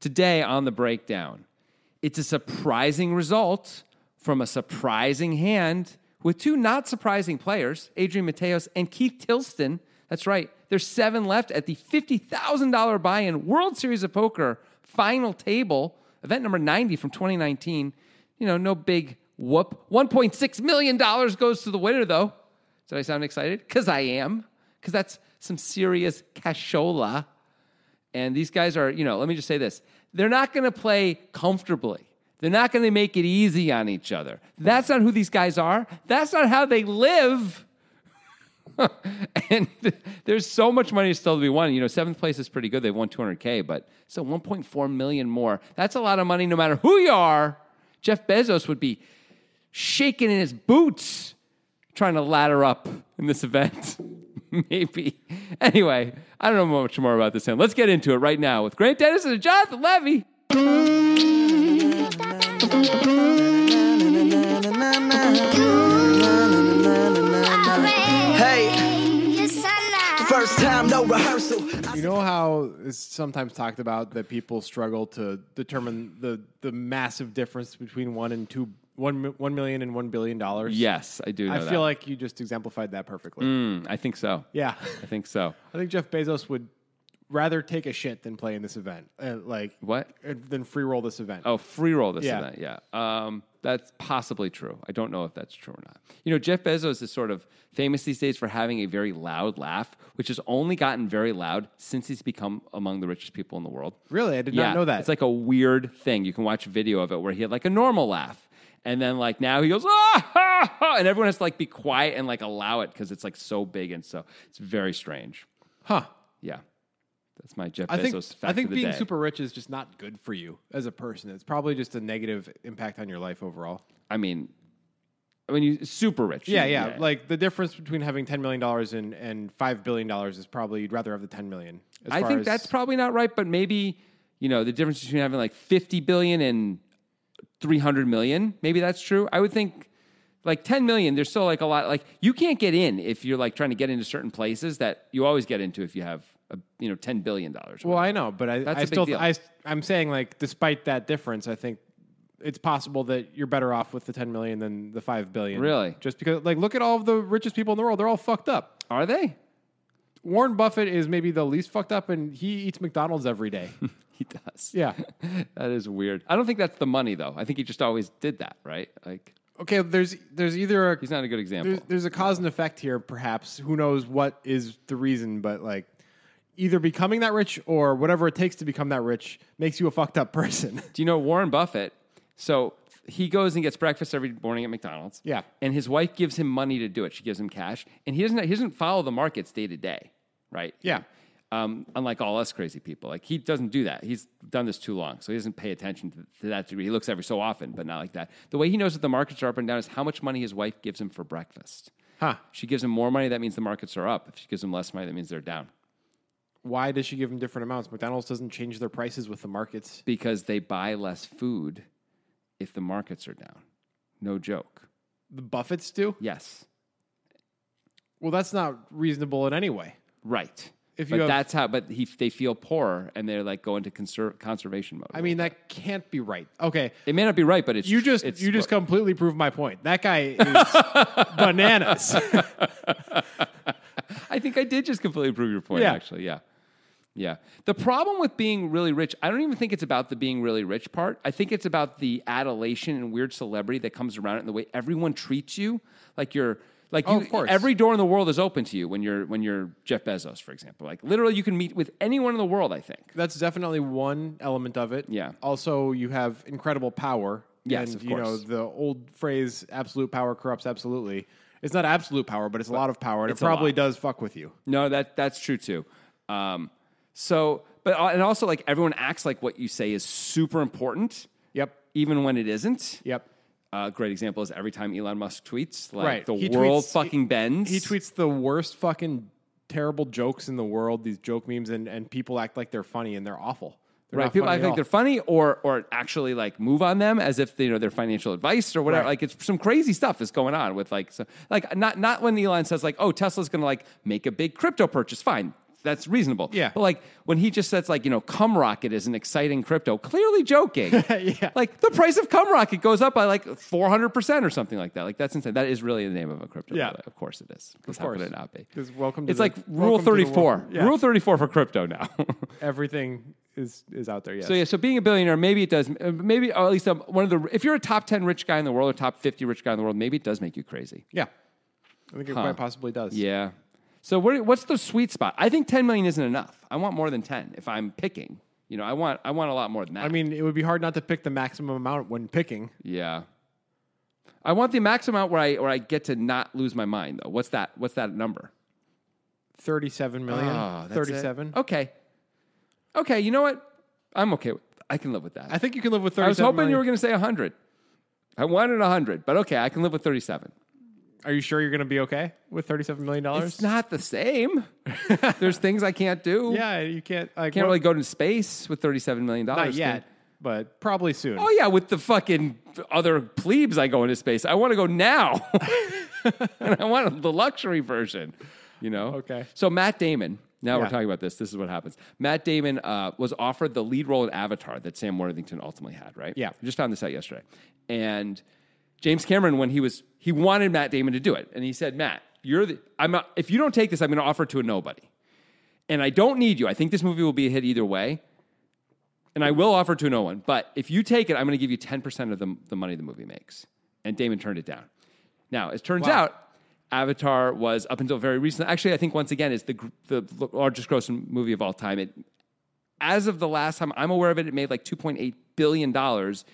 today on the breakdown. It's a surprising result from a surprising hand with two not surprising players, Adrian Mateos and Keith Tilston. That's right. There's seven left at the $50,000 buy in World Series of Poker final table, event number 90 from 2019. You know, no big whoop. $1.6 million goes to the winner, though. Did I sound excited? Because I am. Because that's some serious cashola. And these guys are, you know, let me just say this they're not going to play comfortably. They're not going to make it easy on each other. That's not who these guys are. That's not how they live. and there's so much money still to be won. You know, seventh place is pretty good. They've won 200K, but so 1.4 million more. That's a lot of money no matter who you are. Jeff Bezos would be shaking in his boots trying to ladder up in this event. Maybe. Anyway, I don't know much more about this hand. Let's get into it right now with Grant Dennis and Jonathan Levy. Hey, first time, no rehearsal. You know how it's sometimes talked about that people struggle to determine the the massive difference between one and two one one million and one billion dollars. Yes, I do know I that. feel like you just exemplified that perfectly. Mm, I think so. Yeah, I think so. I think Jeff Bezos would rather take a shit than play in this event, uh, like What? uh, than free roll this event. Oh, free roll this Yeah. event. Yeah. Um, that's possibly true. I don't know if that's true or not. You know, Jeff Bezos is sort of famous these days for having a very loud laugh, which has only gotten very loud since he's become among the richest people in the world. Really, I did yeah, not know that. It's like a weird thing. You can watch a video of it where he had like a normal laugh. And then like now he goes, ah, ha, ha," and everyone has to like be quiet and like allow it because it's like so big and so it's very strange. huh? Yeah. That's my Jeff I Bezos think fact I think of the being day. super rich is just not good for you as a person. It's probably just a negative impact on your life overall. I mean, I mean, you super rich. Yeah, yeah. Like the difference between having ten million dollars and and five billion dollars is probably you'd rather have the ten million. as I think as- that's probably not right, but maybe you know the difference between having like fifty billion and three hundred million. Maybe that's true. I would think like ten million. There's still like a lot. Like you can't get in if you're like trying to get into certain places that you always get into if you have a, you know ten billion dollars. Well, I know, but I, That's I still deal. I I'm saying like despite that difference, I think it's possible that you're better off with the ten million than the five billion. Really? Just because like look at all of the richest people in the world, they're all fucked up. Are they? Warren Buffett is maybe the least fucked up, and he eats McDonald's every day. He does. yeah. that is weird. I don't think that's the money though. I think he just always did that, right? Like Okay. There's there's either a he's not a good example. there's, there's a cause and effect here, perhaps. Who knows what is the reason, but like either becoming that rich or whatever it takes to become that rich makes you a fucked up person. Do you know Warren Buffett? So he goes and gets breakfast every morning at McDonald's. Yeah. And his wife gives him money to do it. She gives him cash. And he doesn't he doesn't follow the markets day to day, right? Yeah. Um, unlike all us crazy people. Like he doesn't do that. He's done this too long. So he doesn't pay attention to, to that degree. He looks every so often, but not like that. The way he knows that the markets are up and down is how much money his wife gives him for breakfast. Huh. She gives him more money, that means the markets are up. If she gives him less money, that means they're down. Why does she give them different amounts? McDonald's doesn't change their prices with the markets. Because they buy less food if the markets are down. No joke. The Buffets do? Yes. Well, that's not reasonable in any way. Right. If but have- that's how. But he, they feel poorer, and they're like go into conser- conservation mode. I mean, that can't be right. Okay. it may not be right, but it's You just it's you just completely proved my point. That guy is bananas. I think I did just completely prove your point. Yeah. Actually, yeah, yeah. The problem with being really rich, I don't even think it's about the being really rich part. I think it's about the adulation and weird celebrity that comes around it, and the way everyone treats you. Like you're. Like Oh, you, of course. every door in the world is open to you when you're when you're Jeff Bezos, for example. Like literally, you can meet with anyone in the world. I think. That's definitely one element of it. Yeah. Also, you have incredible power. Yes, and, of you know course. the old phrase "absolute power corrupts absolutely." It's not absolute power, but it's a lot of power, and it probably does fuck with you. No, that that's true too. Um, so, but uh, and also like everyone acts like what you say is super important, Yep. even when it isn't. Yep. A great example is every time Elon Musk tweets, like Right. the He world tweets- fucking bends. He tweets the worst fucking terrible jokes in the world. These joke memes, and and people act like they're funny, and they're awful. They're right. not People funny act at like all. they're funny, or or actually like move on them as if they, you know their financial advice or whatever. Like it's some crazy stuff is going on with like so like not not when Elon says like oh Tesla's going to like make a big crypto purchase. Fine, that's reasonable. Yeah. But like when he just says like, you know, cum rocket is an exciting crypto, clearly joking. Yeah. Like the price of cum rocket goes up by like 400% or something like that. Like that's insane. That is really the name of a crypto. Yeah. Of course it is. Of how could it not be? welcome to It's the- like rule the 34. Yeah. Rule 34 for crypto now. Everything is is out there. Yes. So yeah, so being a billionaire, maybe it does. uh, Maybe or at least um, one of the. If you're a top ten rich guy in the world or top fifty rich guy in the world, maybe it does make you crazy. yeah. I think it quite possibly does. Yeah. So what, what's the sweet spot? I think ten million isn't enough. I want more than ten. If I'm picking, you know, I want I want a lot more than that. I mean, it would be hard not to pick the maximum amount when picking. yeah. I want the max amount where I where I get to not lose my mind though. What's that? What's that number? 37 million. Oh, that's it? 37. Okay. Okay. You know what? I'm okay. with I can live with that. I think you can live with 37 I was hoping million. you were going to say 100. I wanted 100, but okay, I can live with 37. Are you sure you're going to be okay with 37 million dollars? It's not the same. There's things I can't do. Yeah, you can't. Like, Can't what- really go to space with $37 million. Not yet, but probably soon. Oh, yeah, with the fucking other plebes I go into space. I want to go now. and I want the luxury version, you know? Okay. So Matt Damon, now we're talking about this. This is what happens. Matt Damon uh, was offered the lead role in Avatar that Sam Worthington ultimately had, right? Yeah. I just found this out yesterday. And James Cameron, when he was, he wanted Matt Damon to do it. And he said, Matt, you're the, I'm not, if you don't take this, I'm going to offer it to a nobody. And I don't need you. I think this movie will be a hit either way. And I will offer to no one. But if you take it, I'm going to give you 10% of the, the money the movie makes. And Damon turned it down. Now, as turns Wow. out, Avatar was up until very recently. Actually, I think once again is the the largest grossing movie of all time. It, as of the last time I'm aware of it, it made like 2.8 billion dollars.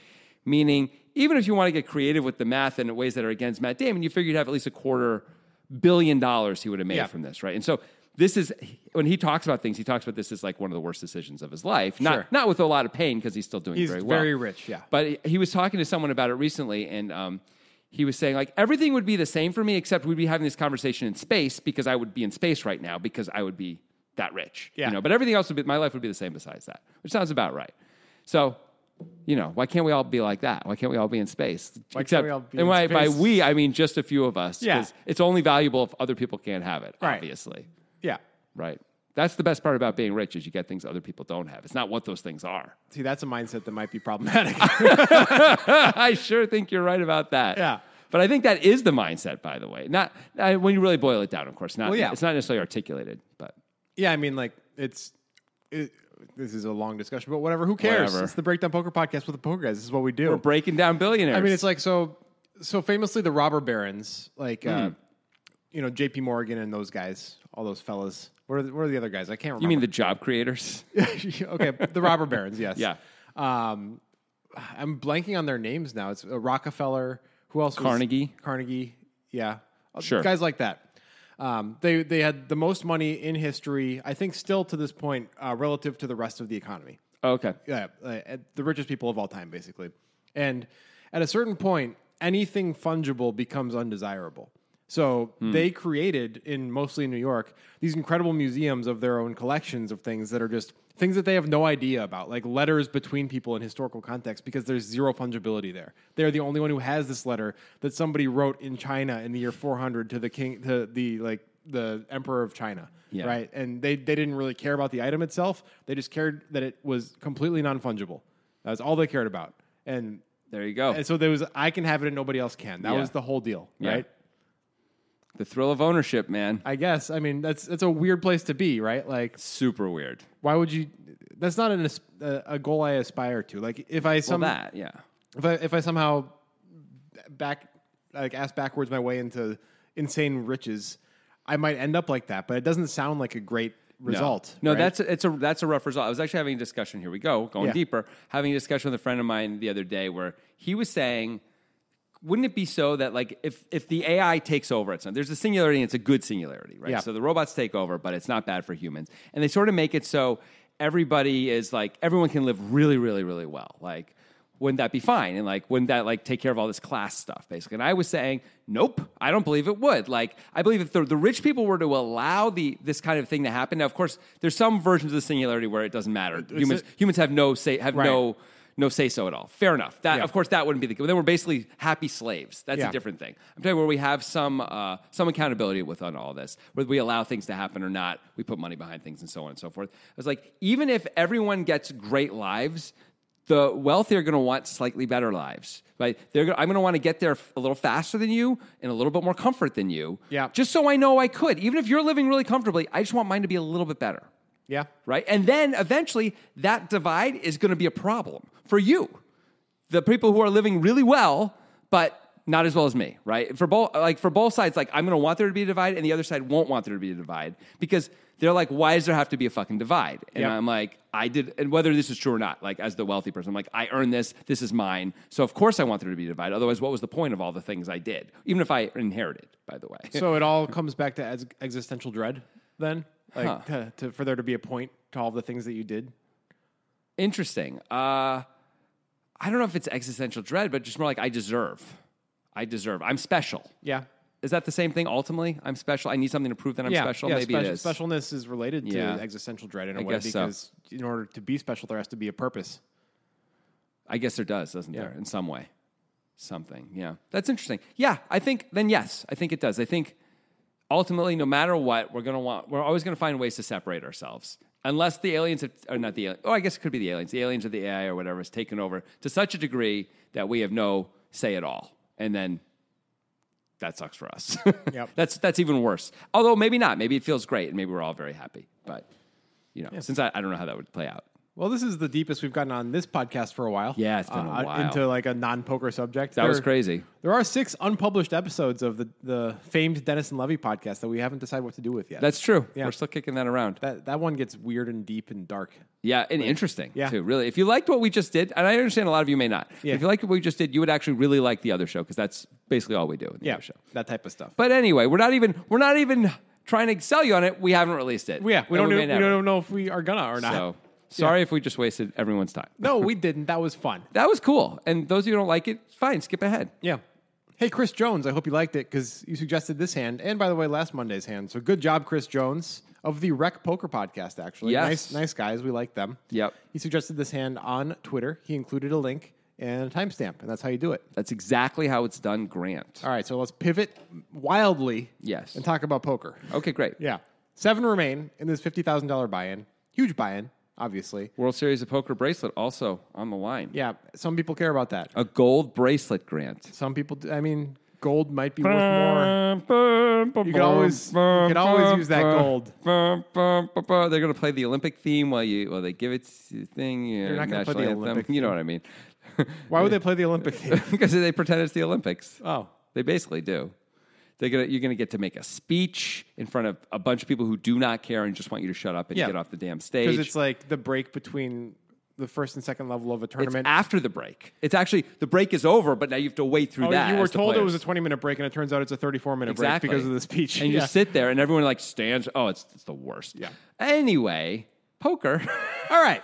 Meaning, even if you want to get creative with the math in ways that are against Matt Damon, you figure you'd have at least a quarter billion dollars he would have made Yeah. from this, right? And so this is when he talks about things, he talks about this as like one of the worst decisions of his life. Not Sure. not with a lot of pain because he's still doing He's very well. very rich, yeah. But he- he was talking to someone about it recently, and um, he was saying like everything would be the same for me, except we'd be having this conversation in space because I would be in space right now because I would be that rich. Yeah. You know, but everything else would be my life would be the same besides that, which sounds about right. So. You know, why can't we all be like that? Why can't we all be in space? Why Except, we all be and in by, by we, I mean just a few of us. Yeah. It's only valuable if other people can't have it, Right. obviously. Yeah. Right. That's the best part about being rich is you get things other people don't have. It's not what those things are. See, that's a mindset that might be problematic. I sure think you're right about that. Yeah. But I think that is the mindset, by the way. Not uh, when you really boil it down, of course. Not. Well, yeah. It's not necessarily articulated, but yeah, I mean, like, it's. It, this is a long discussion, but whatever. Who cares? Whatever. It's the Breakdown Poker Podcast with the poker guys. This is what we do. we're breaking down billionaires. I mean, it's like so. So famously, the robber barons, like uh, Hmm. you know, J.P. Morgan and those guys, all those fellas. What are the, what are the other guys? I can't remember. you mean the job creators? okay, the robber barons. Yes. Yeah. Um, I'm blanking on their names now. It's uh, Rockefeller. Who else? was- Carnegie. Carnegie. Yeah. Uh, Sure. Guys like that. Um, they they had the most money in history. I think still to this point, uh, relative to the rest of the economy. Oh, okay. Yeah, uh, the richest people of all time, basically. And at a certain point, anything fungible becomes undesirable. So they created in mostly New York these incredible museums of their own collections of things that are just things that they have no idea about, like letters between people in historical context, because there's zero fungibility there. They're the only one who has this letter that somebody wrote in China in the year 400 to the king, to the like the emperor of China, Yeah. right? And they they didn't really care about the item itself. They just cared that it was completely non fungible. That's all they cared about. And There you go. and so there was I can have it and nobody else can. That Yeah. was the whole deal, Yeah. right? The thrill of ownership, man. I guess. I mean, that's that's a weird place to be, right? Like, Super weird. why would you? That's not an, a a goal I aspire to. Like, if I Well, some that, yeah. if I if I somehow back like ass backwards my way into insane riches, I might end up like that. But it doesn't sound like a great result. No, right? that's a, it's a that's a rough result. I was actually having a discussion. Here we go, going Yeah. deeper. Having a discussion with a friend of mine the other day where he was saying, wouldn't it be so that like if if the AI takes over at some, there's a singularity and it's a good singularity, right? Yeah. So the robots take over, but it's not bad for humans, and they sort of make it so everybody is like everyone can live really, really, really well, like. Wouldn't that be fine? And like, wouldn't that like take care of all this class stuff, basically? And I was saying, nope, I don't believe it would. Like, I believe if the, the rich people were to allow the this kind of thing to happen. Now, of course, there's some versions of the singularity where it doesn't matter. Humans it- humans have no say, have Right. no no say so at all. Fair enough. That Yeah. of course that wouldn't be the case. Then we're basically happy slaves. That's Yeah. a different thing. I'm telling you where we have some uh, some accountability with on all this, whether we allow things to happen or not. We put money behind things and so on and so forth. I was like, even if everyone gets great lives, the wealthy are going to want slightly better lives. Right? They're gonna, I'm going to want to get there a little faster than you and a little bit more comfort than you. Yeah. Just so I know I could. Even if you're living really comfortably, I just want mine to be a little bit better Yeah. right? And then eventually that divide is going to be a problem for you. The people who are living really well, but not as well as me, right? For both, like for both sides, like I'm going to want there to be a divide, and the other side won't want there to be a divide because they're like, why does there have to be a fucking divide? And Yep. I'm like, I did, and whether this is true or not, like as the wealthy person, I'm like, I earned this, this is mine, so of course I want there to be a divide. Otherwise, what was the point of all the things I did, even if I inherited, by the way? So it all comes back to ex- existential dread then? Like Huh. to, to, for there to be a point to all the things that you did? Interesting. Uh, I don't know if it's existential dread, but just more like I deserve. I deserve. I'm special. Yeah. Is that the same thing ultimately? I'm special. I need something to prove that I'm yeah. special. yeah, Maybe special, it is. Specialness is related to Yeah. existential dread in a I way guess so. because in order to be special, there has to be a purpose. I guess there does, doesn't there? In some way. Something. Yeah. That's interesting. Yeah, I think then yes, I think it does. I think ultimately, no matter what, we're gonna want we're always gonna find ways to separate ourselves. Unless the aliens have or not the oh, I guess it could be the aliens. The aliens or the AI or whatever has taken over to such a degree that we have no say at all. And then that sucks for us. Yep. that's that's even worse. Although maybe not. Maybe it feels great and maybe we're all very happy. But you know, since I, I don't know how that would play out. Well, this is the deepest we've gotten on this podcast for a while. Yeah, it's been a Uh, while. Into like a non-poker subject. That was crazy. There are six unpublished episodes of the, the famed Dennis and Levy podcast that we haven't decided what to do with yet. That's true. Yeah. We're still kicking that around. that that one gets weird and deep and dark. Yeah, and interesting Yeah. too. Really, if you liked what we just did, and I understand a lot of you may not. but Yeah. If you liked what we just did, you would actually really like the other show because that's basically all we do in the Yeah, other show. that type of stuff. But anyway, we're not even we're not even trying to sell you on it. We haven't released it. yeah, we And don't know, may we never. don't know if we are gonna or not. So sorry if we just wasted everyone's time. No, we didn't. That was fun. That was cool. And those of you who don't like it, fine, skip ahead. Yeah. Hey, Chris Jones, I hope you liked it because you suggested this hand, and by the way, last Monday's hand. So good job, Chris Jones of the Rec Poker Podcast. Actually, Yes. nice, nice guys. We like them. Yep. He suggested this hand on Twitter. He included a link and a timestamp, and that's how you do it. That's exactly how it's done, Grant. All right, so let's pivot wildly. Yes. And talk about poker. Okay, great. Yeah. Seven remain in this fifty thousand dollar buy-in. Huge buy-in, obviously. World Series of Poker bracelet also on the line. Yeah. Some people care about that. A gold bracelet, Grant. Some people. I mean, gold might be worth more. You could always- you could always use that gold. They're going to play the Olympic theme while you while they give it the thing. Uh, They're not gonna play the Olympic You know what I mean? Why would they play the Olympic theme? because they pretend it's the Olympics. Oh. They basically do. They're gonna, you're going to get to make a speech in front of a bunch of people who do not care and just want you to shut up and Yeah. get off the damn stage. Because it's like the break between the first and second level of a It's tournament. after the break. It's actually the break is over, but now you have to wait through Oh, that. you were as the told it was a 20 minute break, and it turns out it's a 34 minute break because of the speech. And you Yeah. just sit there, and everyone like stands. Oh, it's, it's the worst. Yeah. Anyway, poker. All right.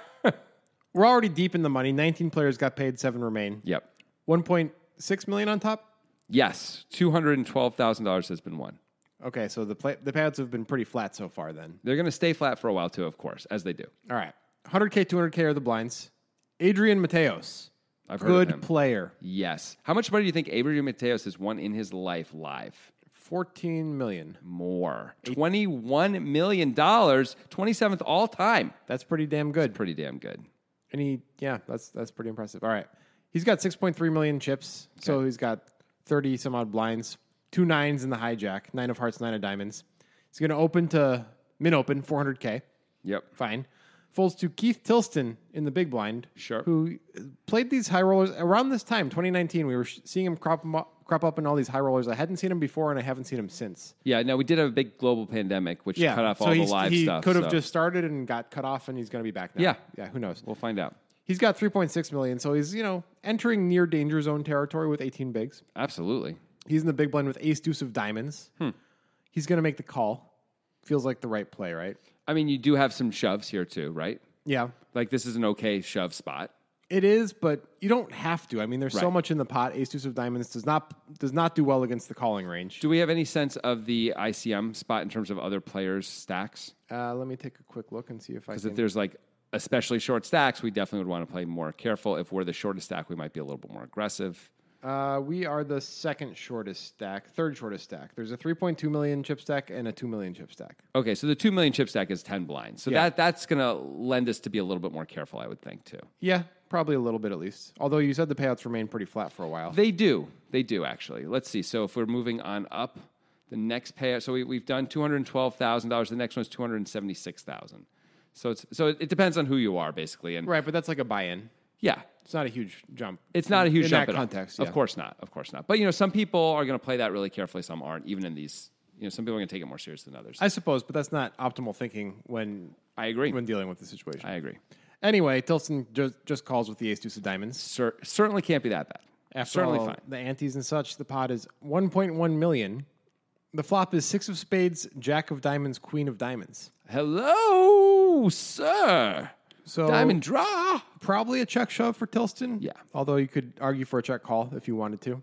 We're already deep in the money. 19 players got paid, seven remain. yep. 1.6 million on top. Yes, two hundred and twelve thousand dollars has been won. Okay, so the play, the payouts have been pretty flat so far. Then, They're going to stay flat for a while too, of course, as they do. all right, 100k, 200k are the blinds. Adrian Mateos, I've heard of good him. player, Yes. How much money do you think Adrian Mateos has won in his life live? 14 million. More. Twenty-one million dollars. Twenty-seventh all time. That's pretty damn good. Pretty damn good. And he, yeah, that's that's pretty impressive. All right, he's got 6.3 million chips, so he's got 30 some odd blinds, two nines in the hijack, nine of hearts, nine of diamonds. He's going to open to min open 400k. Yep. Fine. Folds to Keith Tilston in the big blind. Sure. Who played these high rollers around this time, 2019. We were seeing him crop, up, crop up in all these high rollers. I hadn't seen him before, and I haven't seen him since. Yeah. No, we did have a big global pandemic, which Yeah. cut off so all the live he stuff. He could have so just started and got cut off, and he's going to be back now. Yeah. Yeah. Who knows? We'll find out. He's got 3.6 million, so he's you know entering near danger zone territory with 18 bigs. Absolutely. He's in the big blind with Ace Deuce of diamonds. Hmm. He's going to make the call. Feels like the right play, right? I mean, you do have some shoves here too, right? Yeah, Like this is an okay shove spot. it is, but you don't have to. I mean, there's so much in the pot. Ace Deuce of diamonds does not does not do well against the calling range. Do we have any sense of the ICM spot in terms of other players' stacks? Uh, let me take a quick look and see if I Because if there's like especially short stacks, we definitely would want to play more careful. If we're the shortest stack, we might be a little bit more aggressive. Uh, we are the second shortest stack, third shortest stack. There's a 3.2 million chip stack and a 2 million chip stack. Okay, so the 2 million chip stack is 10 blinds. So yeah. that that's going to lend us to be a little bit more careful, I would think, too. Yeah, probably a little bit at least. Although you said the payouts remain pretty flat for a while. They do. They do, actually. Let's see. So if we're moving on up, the next payout, so we, we've done $212,000. The next one's 276000 so it's so it, depends on who you are basically, and right, but that's like a buy-in. yeah, It's not a huge jump. It's not a huge jump. in jump that at all. context. Of yeah. course not. Of course not. But you know, some people are going to play that really carefully. Some aren't. Even in these, you know, some people are going to take it more serious than others. I, I suppose, but that's not optimal thinking when I agree. when dealing with the situation. I agree. Anyway, Tilson just, just calls with the ace deuce of diamonds. Cer- certainly can't be that bad. After certainly all fine. the antes and such, the pot is 1.1 million. The flop is six of spades, jack of diamonds, queen of diamonds. Hello, sir. So Diamond draw. probably a check shove for Tilston. Yeah. Although you could argue for a check call if you wanted to.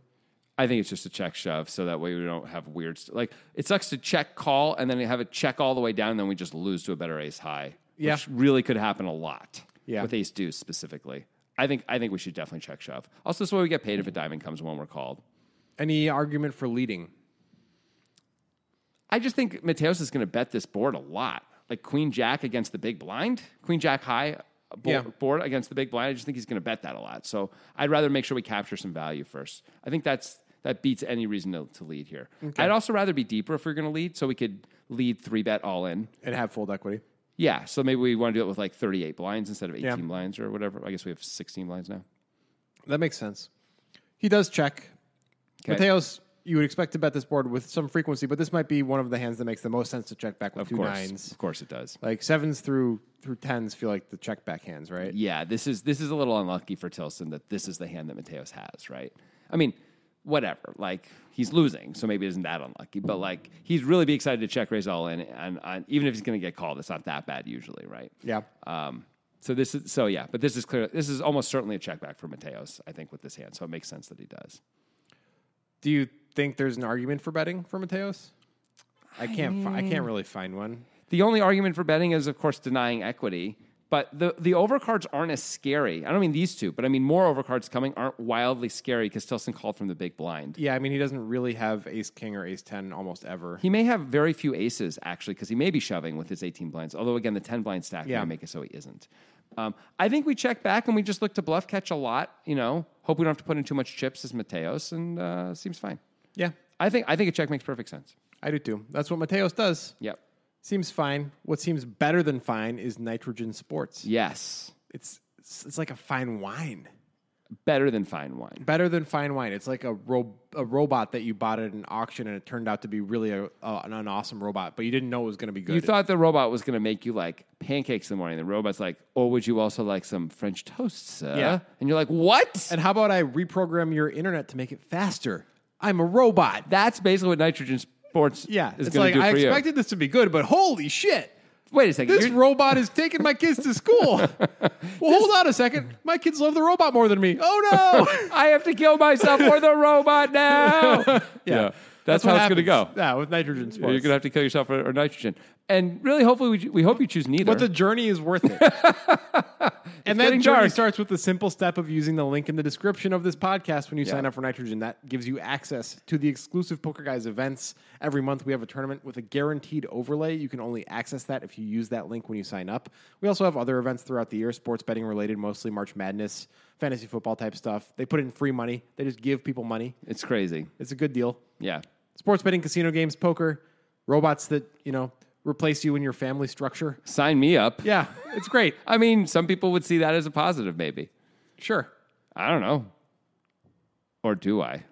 I think it's just a check shove, so that way we don't have weird. St- like it sucks to check call and then have it check all the way down, and then we just lose to a better ace high. Yeah. which really could happen a lot. Yeah. with ace deuce specifically. I think I think we should definitely check shove. Also, this way we get paid if a diamond comes when we're called. Any argument for leading? I just think Mateos is going to bet this board a lot. Like Queen Jack against the big blind, Queen Jack high uh, board, Yeah. board against the big blind. I just think he's going to bet that a lot. So I'd rather make sure we capture some value first. I think that's that beats any reason to, to lead here. I'd also rather be deeper if we're going to lead, so we could lead three bet all in. And have fold equity. Yeah, so maybe we want to do it with like 38 blinds instead of 18 Yeah. blinds or whatever. I guess we have 16 blinds now. That makes sense. He does check. Okay. Mateos, you would expect to bet this board with some frequency, but this might be one of the hands that makes the most sense to check back with Of two course, nines. of course it does. Like sevens through through tens feel like the check back hands, right? Yeah, this is this is a little unlucky for Tilson that this is the hand that Mateos has, right? I mean, whatever. Like he's losing, so maybe it isn't that unlucky. But like he's really be excited to check raise all in, and, and even if he's going to get called, it's not that bad usually, right? Yeah. Um, so this is so yeah, but this is clear. This is almost certainly a check back for Mateos, I think, with this hand. So it makes sense that he does. Do you think there's an argument for betting for Mateos? I can't. Fi- I can't really find one. The only argument for betting is, of course, denying equity. But the, the overcards aren't as scary. I don't mean these two, but I mean more overcards coming aren't wildly scary because Tilson called from the big blind. Yeah, I mean he doesn't really have ace king or ace ten almost ever. He may have very few aces actually because he may be shoving with his 18 blinds. Although again, the 10 blind stack Yeah. may make it so he isn't. Um, I think we check back and we just look to bluff catch a lot. You know, hope we don't have to put in too much chips as Mateos, and uh, seems fine. Yeah, I think I think a check makes perfect sense. I do too. That's what Mateos does. Yep. Seems fine. What seems better than fine is nitrogen sports. Yes. It's it's, it's like a fine wine. Better than fine wine. Better than fine wine. It's like a ro- a robot that you bought at an auction and it turned out to be really a, a, an awesome robot, but you didn't know it was going to be good. You thought the robot was going to make you like pancakes in the morning. The robot's like, "Or would you also like some French toast, sir?" Yeah. And you're like, "What?" and how about I reprogram your internet to make it faster? I'm a robot. That's basically what nitrogen sports Yeah, is it's going like to do I for you. expected this to be good, but holy shit! Wait a second. This you're- robot is taking my kids to school. well, hold on a second. My kids love the robot more than me. Oh no! I have to kill myself for the robot now. yeah. That's, what how it's going to happens. go. Yeah, with nitrogen sports. You're going to have to kill yourself for or nitrogen. And really, hopefully, we, we hope you choose neither. But the journey is worth it. And that getting journey starts with the simple step of using the link in the description of this podcast when you sign up for Nitrogen. That gives you access to the exclusive Poker Guys events. Every month we have a tournament with a guaranteed overlay. You can only access that if you use that link when you sign up. We also have other events throughout the year, sports betting related, mostly March Madness, fantasy football type stuff. They put in free money. They just give people money. it's crazy. It's a good deal. Yeah. Sports betting, casino games, poker, robots that, you know, replace you in your family structure. Sign me up. Yeah, it's great. I mean, some people would see that as a positive, maybe. Sure. I don't know. Or do I?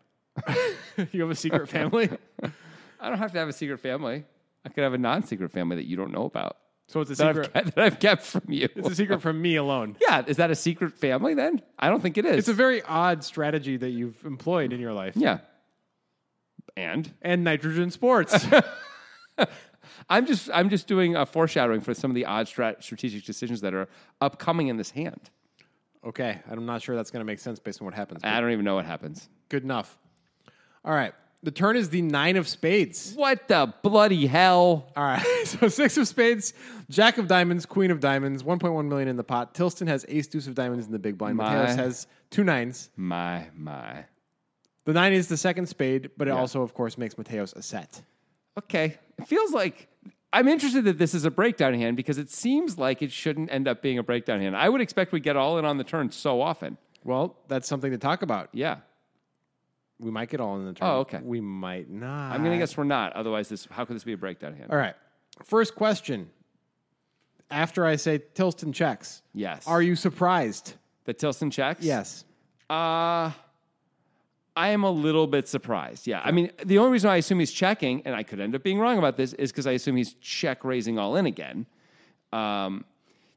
you have a secret family. I don't have to have a secret family. I could have a non secret family that you don't know about. So it's a That I've, secret. kept, that I've kept from you. It's a secret from me alone. yeah, is that a secret family then? I don't think it is. It's a very odd strategy that you've employed in your life. yeah. And And nitrogen sports. I'm just I'm just doing a foreshadowing for some of the odd strat- strategic decisions that are upcoming in this hand. okay, I'm not sure that's going to make sense based on what happens. I don't even know what happens. good enough. All right. The turn is the nine of spades. What the bloody hell? All right. So six of spades, jack of diamonds, queen of diamonds, 1.1 million in the pot. Tilston has ace deuce of diamonds in the big blind. My. Mateos has two nines. My, my. The nine is the second spade, but it Yeah. also, of course, makes Mateos a set. Okay. It feels like I'm interested that this is a breakdown hand because it seems like it shouldn't end up being a breakdown hand. I would expect we get all in on the turn so often. Well, that's something to talk about. Yeah. We might get all in the turn. Oh, okay. We might not. I'm going to guess we're not. Otherwise, this how could this be a breakdown hand? All right. First question. After I say Tilston checks, Yes. are you surprised? The Tilson checks? Yes. Uh, I am a little bit surprised. Yeah. I mean, the only reason I assume he's checking, and I could end up being wrong about this, is because I assume he's check raising all in again. Um,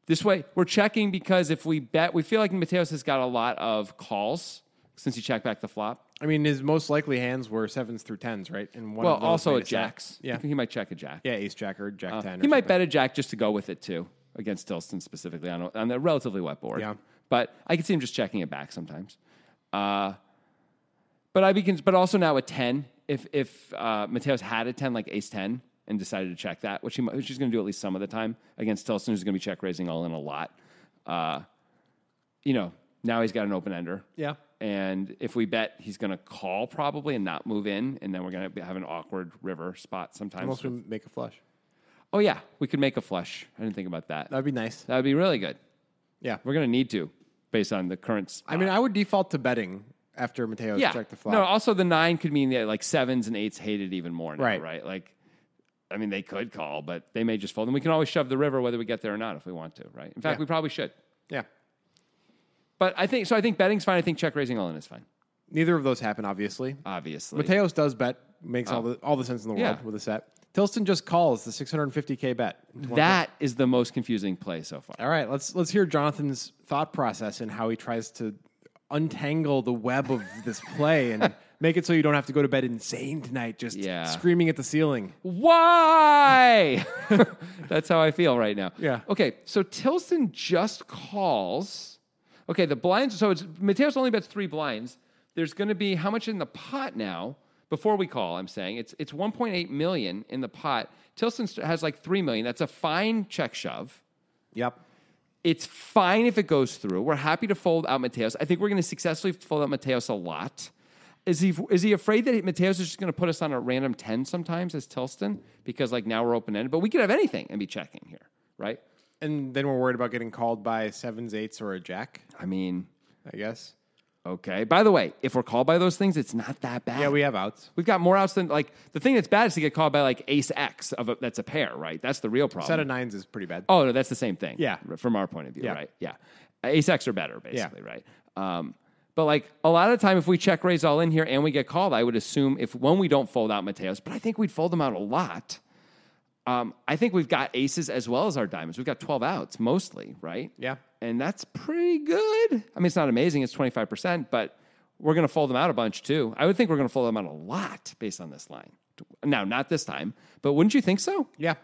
this way, we're checking because if we bet, we feel like Mateos has got a lot of calls since he checked back the flop. I mean, his most likely hands were sevens through tens, right? And one Well, of those also a jacks. Yeah. I think he might check a jack. Yeah, ace jack or jack ten. or He might something. bet a jack just to go with it too against Tilston specifically on a, on a relatively wet board. Yeah. But I can see him just checking it back sometimes. Uh, but I begin, but also now a ten. If if uh, Mateos had a ten like Ace ten and decided to check that, which he might- which he's going to do at least some of the time against Tilston, who's going to be check raising all in a lot. Uh, you know, now he's got an open ender. Yeah. And if we bet, he's going to call probably and not move in, and then we're going to have an awkward river spot sometimes. Unless we make a flush. Oh yeah, we could make a flush. I didn't think about that. That'd be nice. That would be really good. Yeah. We're gonna need to, based on the current. Spot. I mean, I would default to betting after Mateos yeah. checked the flop. No, also the nine could mean that like sevens and eights hated even more now, right? Right. Like, I mean, they could call, but they may just fold. And we can always shove the river whether we get there or not if we want to, right? In fact, Yeah. we probably should. yeah. But I think so. I think betting's fine. I think check raising all in is fine. Neither of those happen, obviously. Obviously, Mateos does bet, makes all oh. the all the sense in the world Yeah. with a set. Tilston just calls the 650k bet. that is the most confusing play so far. All right, let's let's hear Jonathan's thought process and how he tries to untangle the web of this play and make it so you don't have to go to bed insane tonight, just Yeah. screaming at the ceiling. Why? That's how I feel right now. Yeah. Okay, so Tilson just calls. Okay, the blinds. So it's Mateos only bets three blinds. There's going to be how much in the pot now? Before we call, I'm saying it's it's 1.8 million in the pot. Tilson st- has like three million. That's a fine check shove. Yep. It's fine if it goes through. We're happy to fold out Mateos. I think we're going to successfully fold out Mateos a lot. Is he is he afraid that Mateos is just going to put us on a random 10 sometimes as Tilston? Because like now we're open ended, but we could have anything and be checking here, right? And then we're worried about getting called by sevens, eights, or a jack, I mean, I guess. Okay. By the way, if we're called by those things, it's not that bad. Yeah, we have outs. We've got more outs than like the thing that's bad is to get called by like ace X of a, that's a pair, right? That's the real problem. Set of nines is pretty bad. Oh no, that's the same thing. Yeah. from our point of view, Yeah. right? Yeah, ace X are better, basically, right? Um, but like a lot of the time, if we check raise all in here and we get called, I would assume if when we don't fold out Mateos, but I think we'd fold them out a lot. Um, I think we've got aces as well as our diamonds. We've got twelve outs mostly, right? Yeah. and that's pretty good. I mean, it's not amazing; it's twenty five percent, but we're going to fold them out a bunch too. I would think we're going to fold them out a lot based on this line. Now, not this time, but wouldn't you think so? Yeah.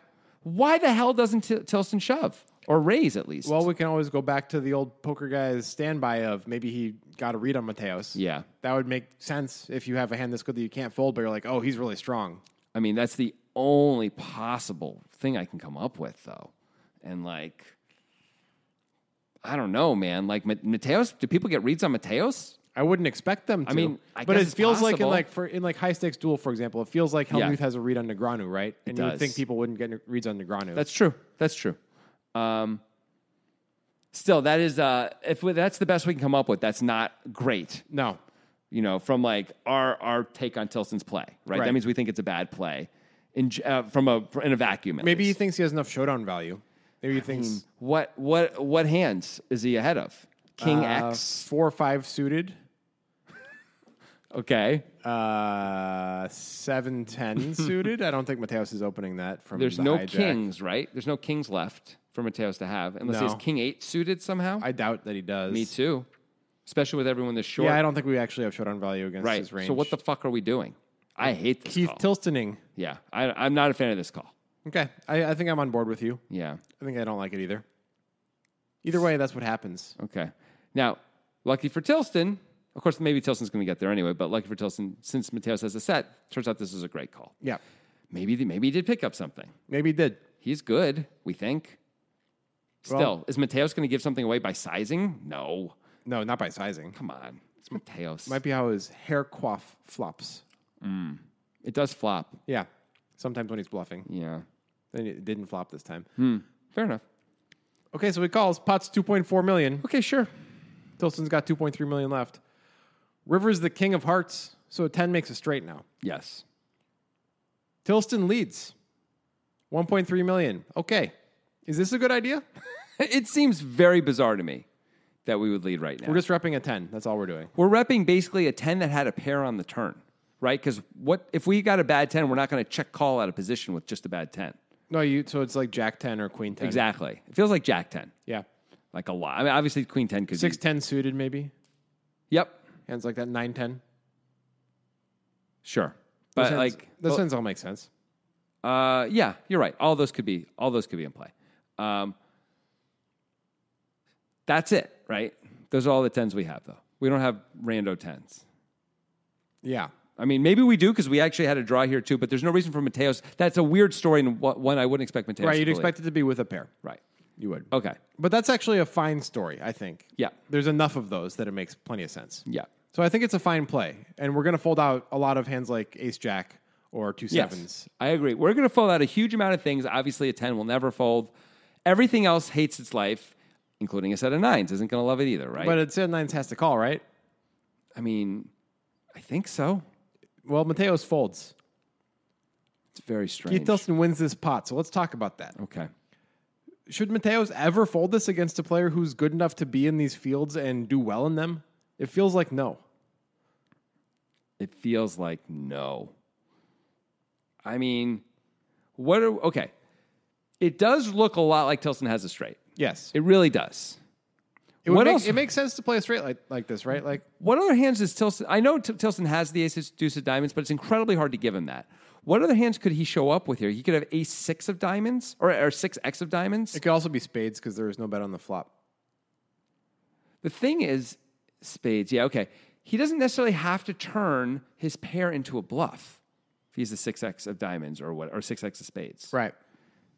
Why the hell doesn't T- Tilson shove or raise at least? Well, we can always go back to the old poker guy's standby of maybe he got a read on Mateos. yeah. That would make sense if you have a hand this good that you can't fold, but you're like, oh, he's really strong. I mean, that's the only possible thing I can come up with, though. And like, I don't know, man. Like Ma- Mateos, do people get reads on Mateos? I wouldn't expect them to. mean, I but it feels like in like for in like high stakes duel, for example, it feels like Yeah. Helmuth has a read on Negreanu, right? And you would does. think people wouldn't get reads on Negreanu. That's true. That's true. Um, still, that is uh, if we, that's the best we can come up with. That's not great. no. You know, from like our our take on Tilson's play, right? That means we think it's a bad play in uh, from a in a vacuum. Maybe he thinks he has enough showdown value. Maybe he thinks what what what hands is he ahead of? King uh, X. four or five suited, Okay. uh, seven ten suited. I don't think Mateos is opening that from. There's the no hijack. kings, right? There's no kings left for Mateos to have, unless he has king eight suited somehow. I doubt that he does. Me too, especially with everyone this short. Yeah, I don't think we actually have showdown value against right. his range. So what the fuck are we doing? I hate this Keith call. Tilstoning. yeah, I, I'm not a fan of this call. Okay, I, I think I'm on board with you. Yeah. I think I don't like it either. Either way, that's what happens. Okay. Now, lucky for Tilston, Of course, maybe Tilston's going to get there anyway, but lucky for Tilston, since Mateos has a set, turns out this is a great call. Yeah. Maybe, the, maybe he did pick up something. Maybe he did. He's good, we think. Still, Well- is Mateos going to give something away by sizing? No. No, not by sizing. Come on. It's Mateos. Might be how his hair coif flops. Mm. it does flop. Yeah. Sometimes when he's bluffing. Yeah. Then it didn't flop this time. Hmm. Fair enough. Okay, so he calls. Pot's 2.4 million. Okay, sure. Tilson's got 2.3 million left. River's the king of hearts, so a 10 makes a straight now. Yes. Tilston leads. 1.3 million. Okay. Is this a good idea? It seems very bizarre to me that we would lead right now. We're just repping a 10. That's all we're doing. We're repping basically a 10 that had a pair on the turn, right? Because what if we got a bad 10, we're not going to check call out of position with just a bad 10. No, you so it's like Jack 10 or Queen 10. Exactly. It feels like Jack 10, Yeah. like a lot. I mean, obviously Queen 10 could 6 be. 10 suited maybe. Yep, Hands like that 9 10. sure. But Those hands- like, those well, hands all make sense. uh, yeah, you're right. All those could be. All those could be in play. Um, that's it, right? Those are all the tens we have, though. We don't have rando tens. Yeah. I mean, maybe we do because we actually had a draw here too. But there's no reason for Mateos. That's a weird story and one I wouldn't expect Mateos. Right, you'd expect it to be with a pair. Right. You would. Okay. But that's actually a fine story, I think. Yeah. There's enough of those that it makes plenty of sense. Yeah. So I think it's a fine play. And we're going to fold out a lot of hands like ace jack or two sevens. Yes. I agree. We're going to fold out a huge amount of things. Obviously, a 10 will never fold. Everything else hates its life, including a set of nines. Isn't going to love it either, right? But a set of nines has to call, right? I mean, I think so. Well, Mateos folds. It's very strange. Keith Tilson wins this pot. So let's talk about that. okay. Should Mateos ever fold this against a player who's good enough to be in these fields and do well in them? It feels like no. It feels like no. I mean, what are, okay. It does look a lot like Tilson has a straight. Yes. It really does. It, what make, else- it makes sense to play a straight like, like this, right? Like What other hands does Tilson? I know T- Tilson has the ace deuce of diamonds, but it's incredibly hard to give him that. What other hands could he show up with here? He could have ace six of diamonds or, or six x of diamonds. it could also be spades because there is no bet on the flop. The thing is, spades. Yeah, okay. He doesn't necessarily have to turn his pair into a bluff if he's the six x of diamonds or what or six x of spades. Right.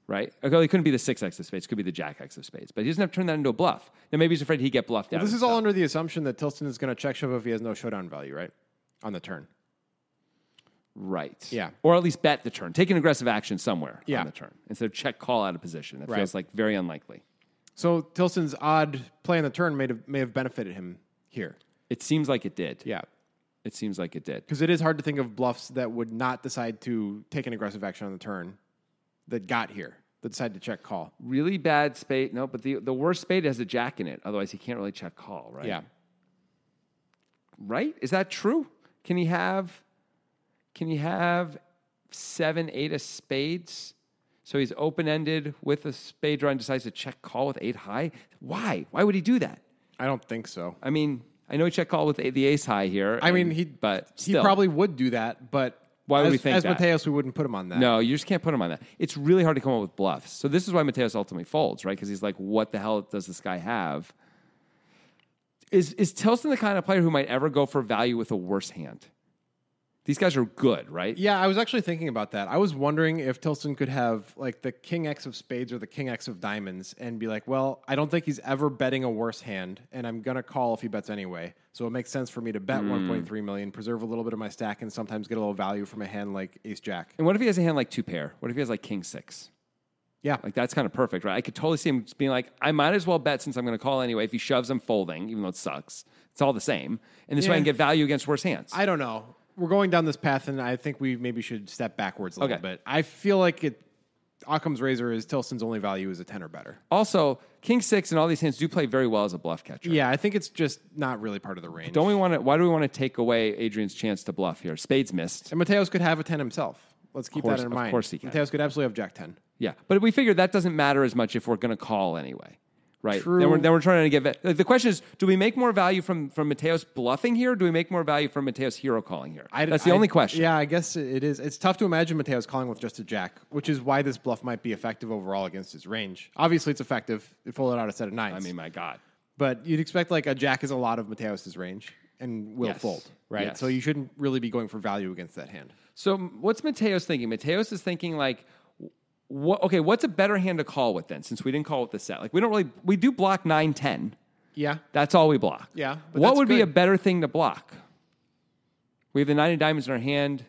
Right. Okay, oh, it couldn't be the six x of spades. It could be the jack x of spades. But he doesn't have to turn that into a bluff. Now maybe he's afraid he'd get bluffed out. This of is all under the assumption that Tilson is going to check shove if he has no showdown value, right? On the turn. Right. Yeah. Or at least bet the turn. Take an aggressive action somewhere Yeah. on the turn instead of check call out of position. That Right. feels like very unlikely. So Tilson's odd play on the turn may have, may have benefited him here. It seems like it did. Yeah. It seems like it did. Because it is hard to think of bluffs that would not decide to take an aggressive action on the turn that got here, that decided to check call. Really bad spade. No, but the, the worst spade has a jack in it. Otherwise, he can't really check call, right? Yeah. Right? Is that true? Can he have can he have seven, eight of spades? So he's open ended with a spade draw and decides to check call with eight high. Why? Why would he do that? I don't think so. I mean, I know he check call with the the ace high here. I mean, he but he probably would do that, but Why would as, we think that? as that? Mateos, we wouldn't put him on that. No, you just can't put him on that. It's really hard to come up with bluffs. So this is why Mateos ultimately folds, right? Because he's like, what the hell does this guy have? Is is Tilson the kind of player who might ever go for value with a worse hand? These guys are good, right? Yeah, I was actually thinking about that. I was wondering if Tilson could have like the king X of spades or the king X of diamonds and be like, well, I don't think he's ever betting a worse hand, and I'm gonna call if he bets anyway. So it makes sense for me to bet hmm. 1.3 million, preserve a little bit of my stack, and sometimes get a little value from a hand like Ace Jack. And what if he has a hand like two pair? What if he has like king six? Yeah, Like that's kind of perfect, right? I could totally see him just being like, I might as well bet since I'm going to call anyway. If he shoves, I'm folding, even though it sucks. It's all the same, and this way I can get value against worse hands. I don't know. We're going down this path, and I think we maybe should step backwards a little Okay. bit. I feel like it. Occam's razor is Tilson's only value is a ten or better. also, king six and all these hands do play very well as a bluff catcher. Yeah, I think it's just not really part of the range. Don't we want to? Why do we want to take away Adrian's chance to bluff here? Spades missed. And Mateos could have a 10 himself. Let's keep course- that in mind. of mind. course he can. Mateos could absolutely have Jack 10. Yeah, but we figured that doesn't matter as much if we're going to call anyway, right? True. Then we're, then we're trying to get. Like, the question is, do we make more value from from Mateos bluffing here? Or do we make more value from Mateos hero calling here? That's the I- only question. Yeah, I guess it is. It's tough to imagine Mateos calling with just a Jack, which is why this bluff might be effective overall against his range. Obviously, it's effective. It folded out a set of nines. I mean, my God. but you'd expect like a Jack is a lot of Mateos' range. and will Yes. fold, right? Yes. So you shouldn't really be going for value against that hand. So what's Mateos thinking? Mateos is thinking like, what, okay, what's a better hand to call with then? Since we didn't call with the set, like we don't really we do block nine ten. Yeah. That's all we block. Yeah, What would be a better thing to block? We have the nine of diamonds in our hand,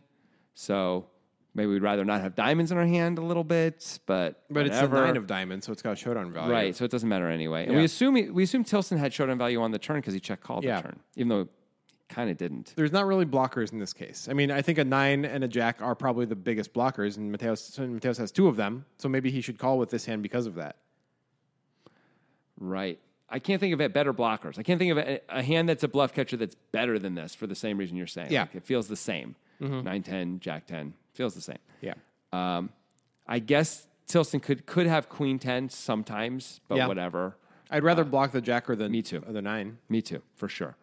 so maybe we'd rather not have diamonds in our hand a little bit, but But it's a nine of diamonds, so it's got showdown value. right, so it doesn't matter anyway. And Yeah. we assume he, we assume Tilson had showdown value on the turn because he check called Yeah. the turn, even though kind of didn't. There's not really blockers in this case. I mean, I think a nine and a jack are probably the biggest blockers, and Mateos, Mateos has two of them, so maybe he should call with this hand because of that. Right. I can't think of it better blockers. I can't think of a, a hand that's a bluff catcher that's better than this for the same reason you're saying. Yeah. Like, it feels the same. Nine ten, Jack ten feels the same. Yeah. Um, I guess Tilston could could have Queen ten sometimes, but Yeah. whatever. I'd rather block the jack or the Uh, me too. or the nine. Me too, for sure.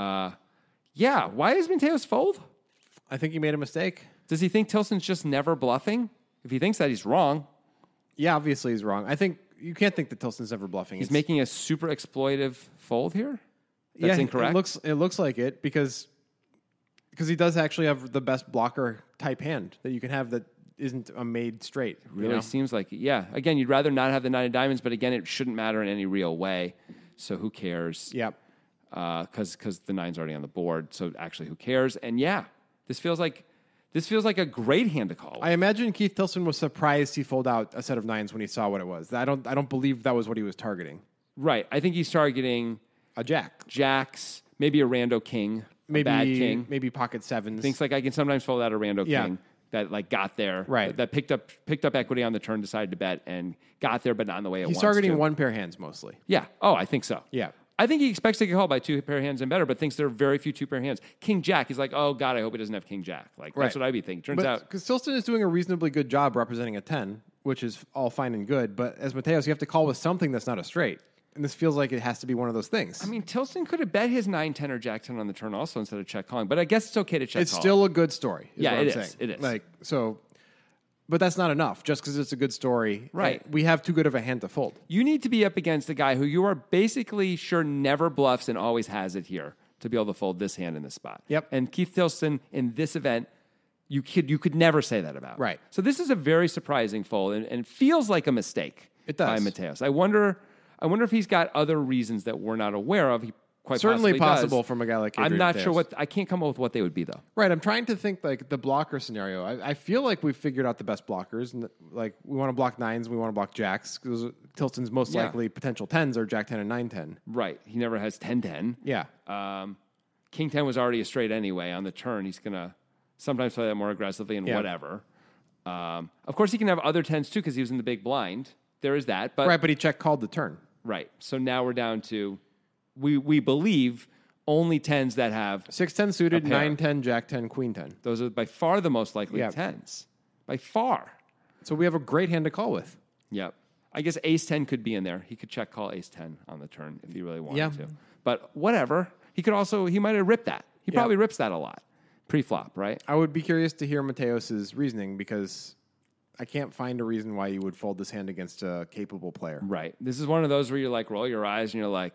Uh, yeah. Why is Mateos fold? I think he made a mistake. Does he think Tilston's just never bluffing? If he thinks that, he's wrong. Yeah, obviously he's wrong. I think you can't think that Tilston's ever bluffing. He's It's- making a super exploitive fold here. That's yeah, incorrect. It looks it looks like it because because he does actually have the best blocker type hand that you can have that isn't a made straight. you Really know? seems like it. Yeah. Again, you'd rather not have the nine of diamonds, but again, it shouldn't matter in any real way. So who cares? Yeah. Uh, because because the nine's already on the board. So actually, who cares? And yeah, this feels like this feels like a great hand to call. I imagine Keith Tilston was surprised he folded out a set of nines when he saw what it was. I don't I don't believe that was what he was targeting. right. I think he's targeting A jack. jacks, maybe a rando king, Maybe bad king. maybe pocket sevens. Thinks like I can sometimes fold out a rando Yeah. king that like got there, Right. That, that picked up picked up equity on the turn, decided to bet, and got there, but not in the way it He's targeting to. one pair hands mostly. Yeah. Oh, I think so. Yeah. I think he expects to get called by two pair of hands and better, but thinks there are very few two pair hands. King Jack, he's like, oh God, I hope he doesn't have King Jack. Like that's what I'd be thinking. Turns out, because Tilston is doing a reasonably good job representing a ten, which is all fine and good. But as Mateos, you have to call with something that's not a straight, and this feels like it has to be one of those things. I mean, Tilston could have bet his 9 10 or Jack 10 on the turn also instead of check calling, but I guess it's okay to check it's call. still a good story. Is Yeah, what it I'm is. saying. It is. like so, but that's not enough. Just because it's a good story, Right. We have too good of a hand to fold. you need to be up against a guy who you are basically sure never bluffs and always has it here to be able to fold this hand in this spot. Yep. And Keith Tilston in this event, you could you could never say that about. Right. So this is a very surprising fold and, and feels like a mistake. It does. by Mateos. I wonder I wonder if he's got other reasons that we're not aware of. He quite Certainly possibly does. possible from a guy like I'm not sure what I can't come up with what they would be though. Right. I'm trying to think like the blocker scenario. I, I feel like we've figured out the best blockers, and like we want to block nines, we want to block jacks because Tilston's most Yeah. likely potential tens are Jack ten and nine ten. Right. He never has 10-10. Yeah. Um, King 10 was already a straight anyway. On the turn, he's going to sometimes play that more aggressively and Yeah. whatever. Um, of course, he can have other 10s too because he was in the big blind. There is that. But right, but he check called the turn. right. So now we're down to, we, we believe, only 10s that have, Six ten suited, pair. nine ten, Jack ten, Queen ten. those are by far the most likely Yeah. 10s. By far. So we have a great hand to call with. Yep. I guess ace 10 could be in there. He could check call ace 10 on the turn if he really wanted Yeah. to. But whatever. He could also, he might have ripped that. He probably rips that a lot pre flop, right? I would be curious to hear Mateos's reasoning because I can't find a reason why you would fold this hand against a capable player. Right. This is one of those where you like roll your eyes and you're like,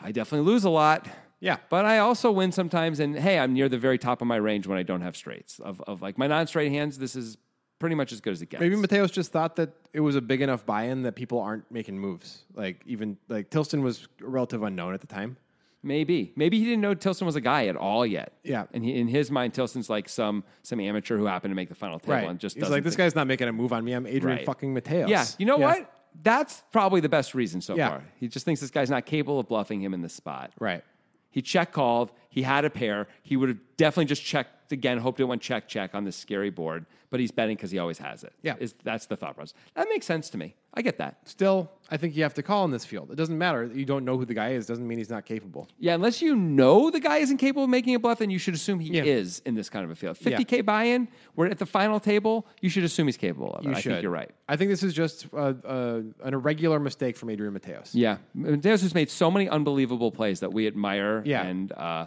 I definitely lose a lot. Yeah. But I also win sometimes. And hey, I'm near the very top of my range when I don't have straights. Of, of like my non straight hands, this is pretty much as good as it gets. Maybe Mateos just thought that it was a big enough buy-in that people aren't making moves. Like even like Tilston was a relative unknown at the time. Maybe. Maybe he didn't know Tilston was a guy at all yet. Yeah. And he, in his mind, Tilston's like some some amateur who happened to make the final table Right. and just He's like, this guy's not making a move on me. I'm Adrian Right. fucking Mateos. Yeah. You know what? That's probably the best reason so Yeah. far. He just thinks this guy's not capable of bluffing him in this spot. Right. He check called. He had a pair. He would have definitely just checked again, hoped it went check, check on this scary board, but he's betting because he always has it. Yeah. Is, that's the thought process. That makes sense to me. I get that. Still, I think you have to call in this field. It doesn't matter. You don't know who the guy is. Doesn't mean he's not capable. Yeah, unless you know the guy isn't capable of making a bluff, then you should assume he Yeah. is in this kind of a field. 50K buy in, we're at the final table, you should assume he's capable of it. You I should. think you're right. I think this is just uh, uh, an irregular mistake from Adrian Mateos. Yeah. Mateos has made so many unbelievable plays that we admire. Yeah. And uh,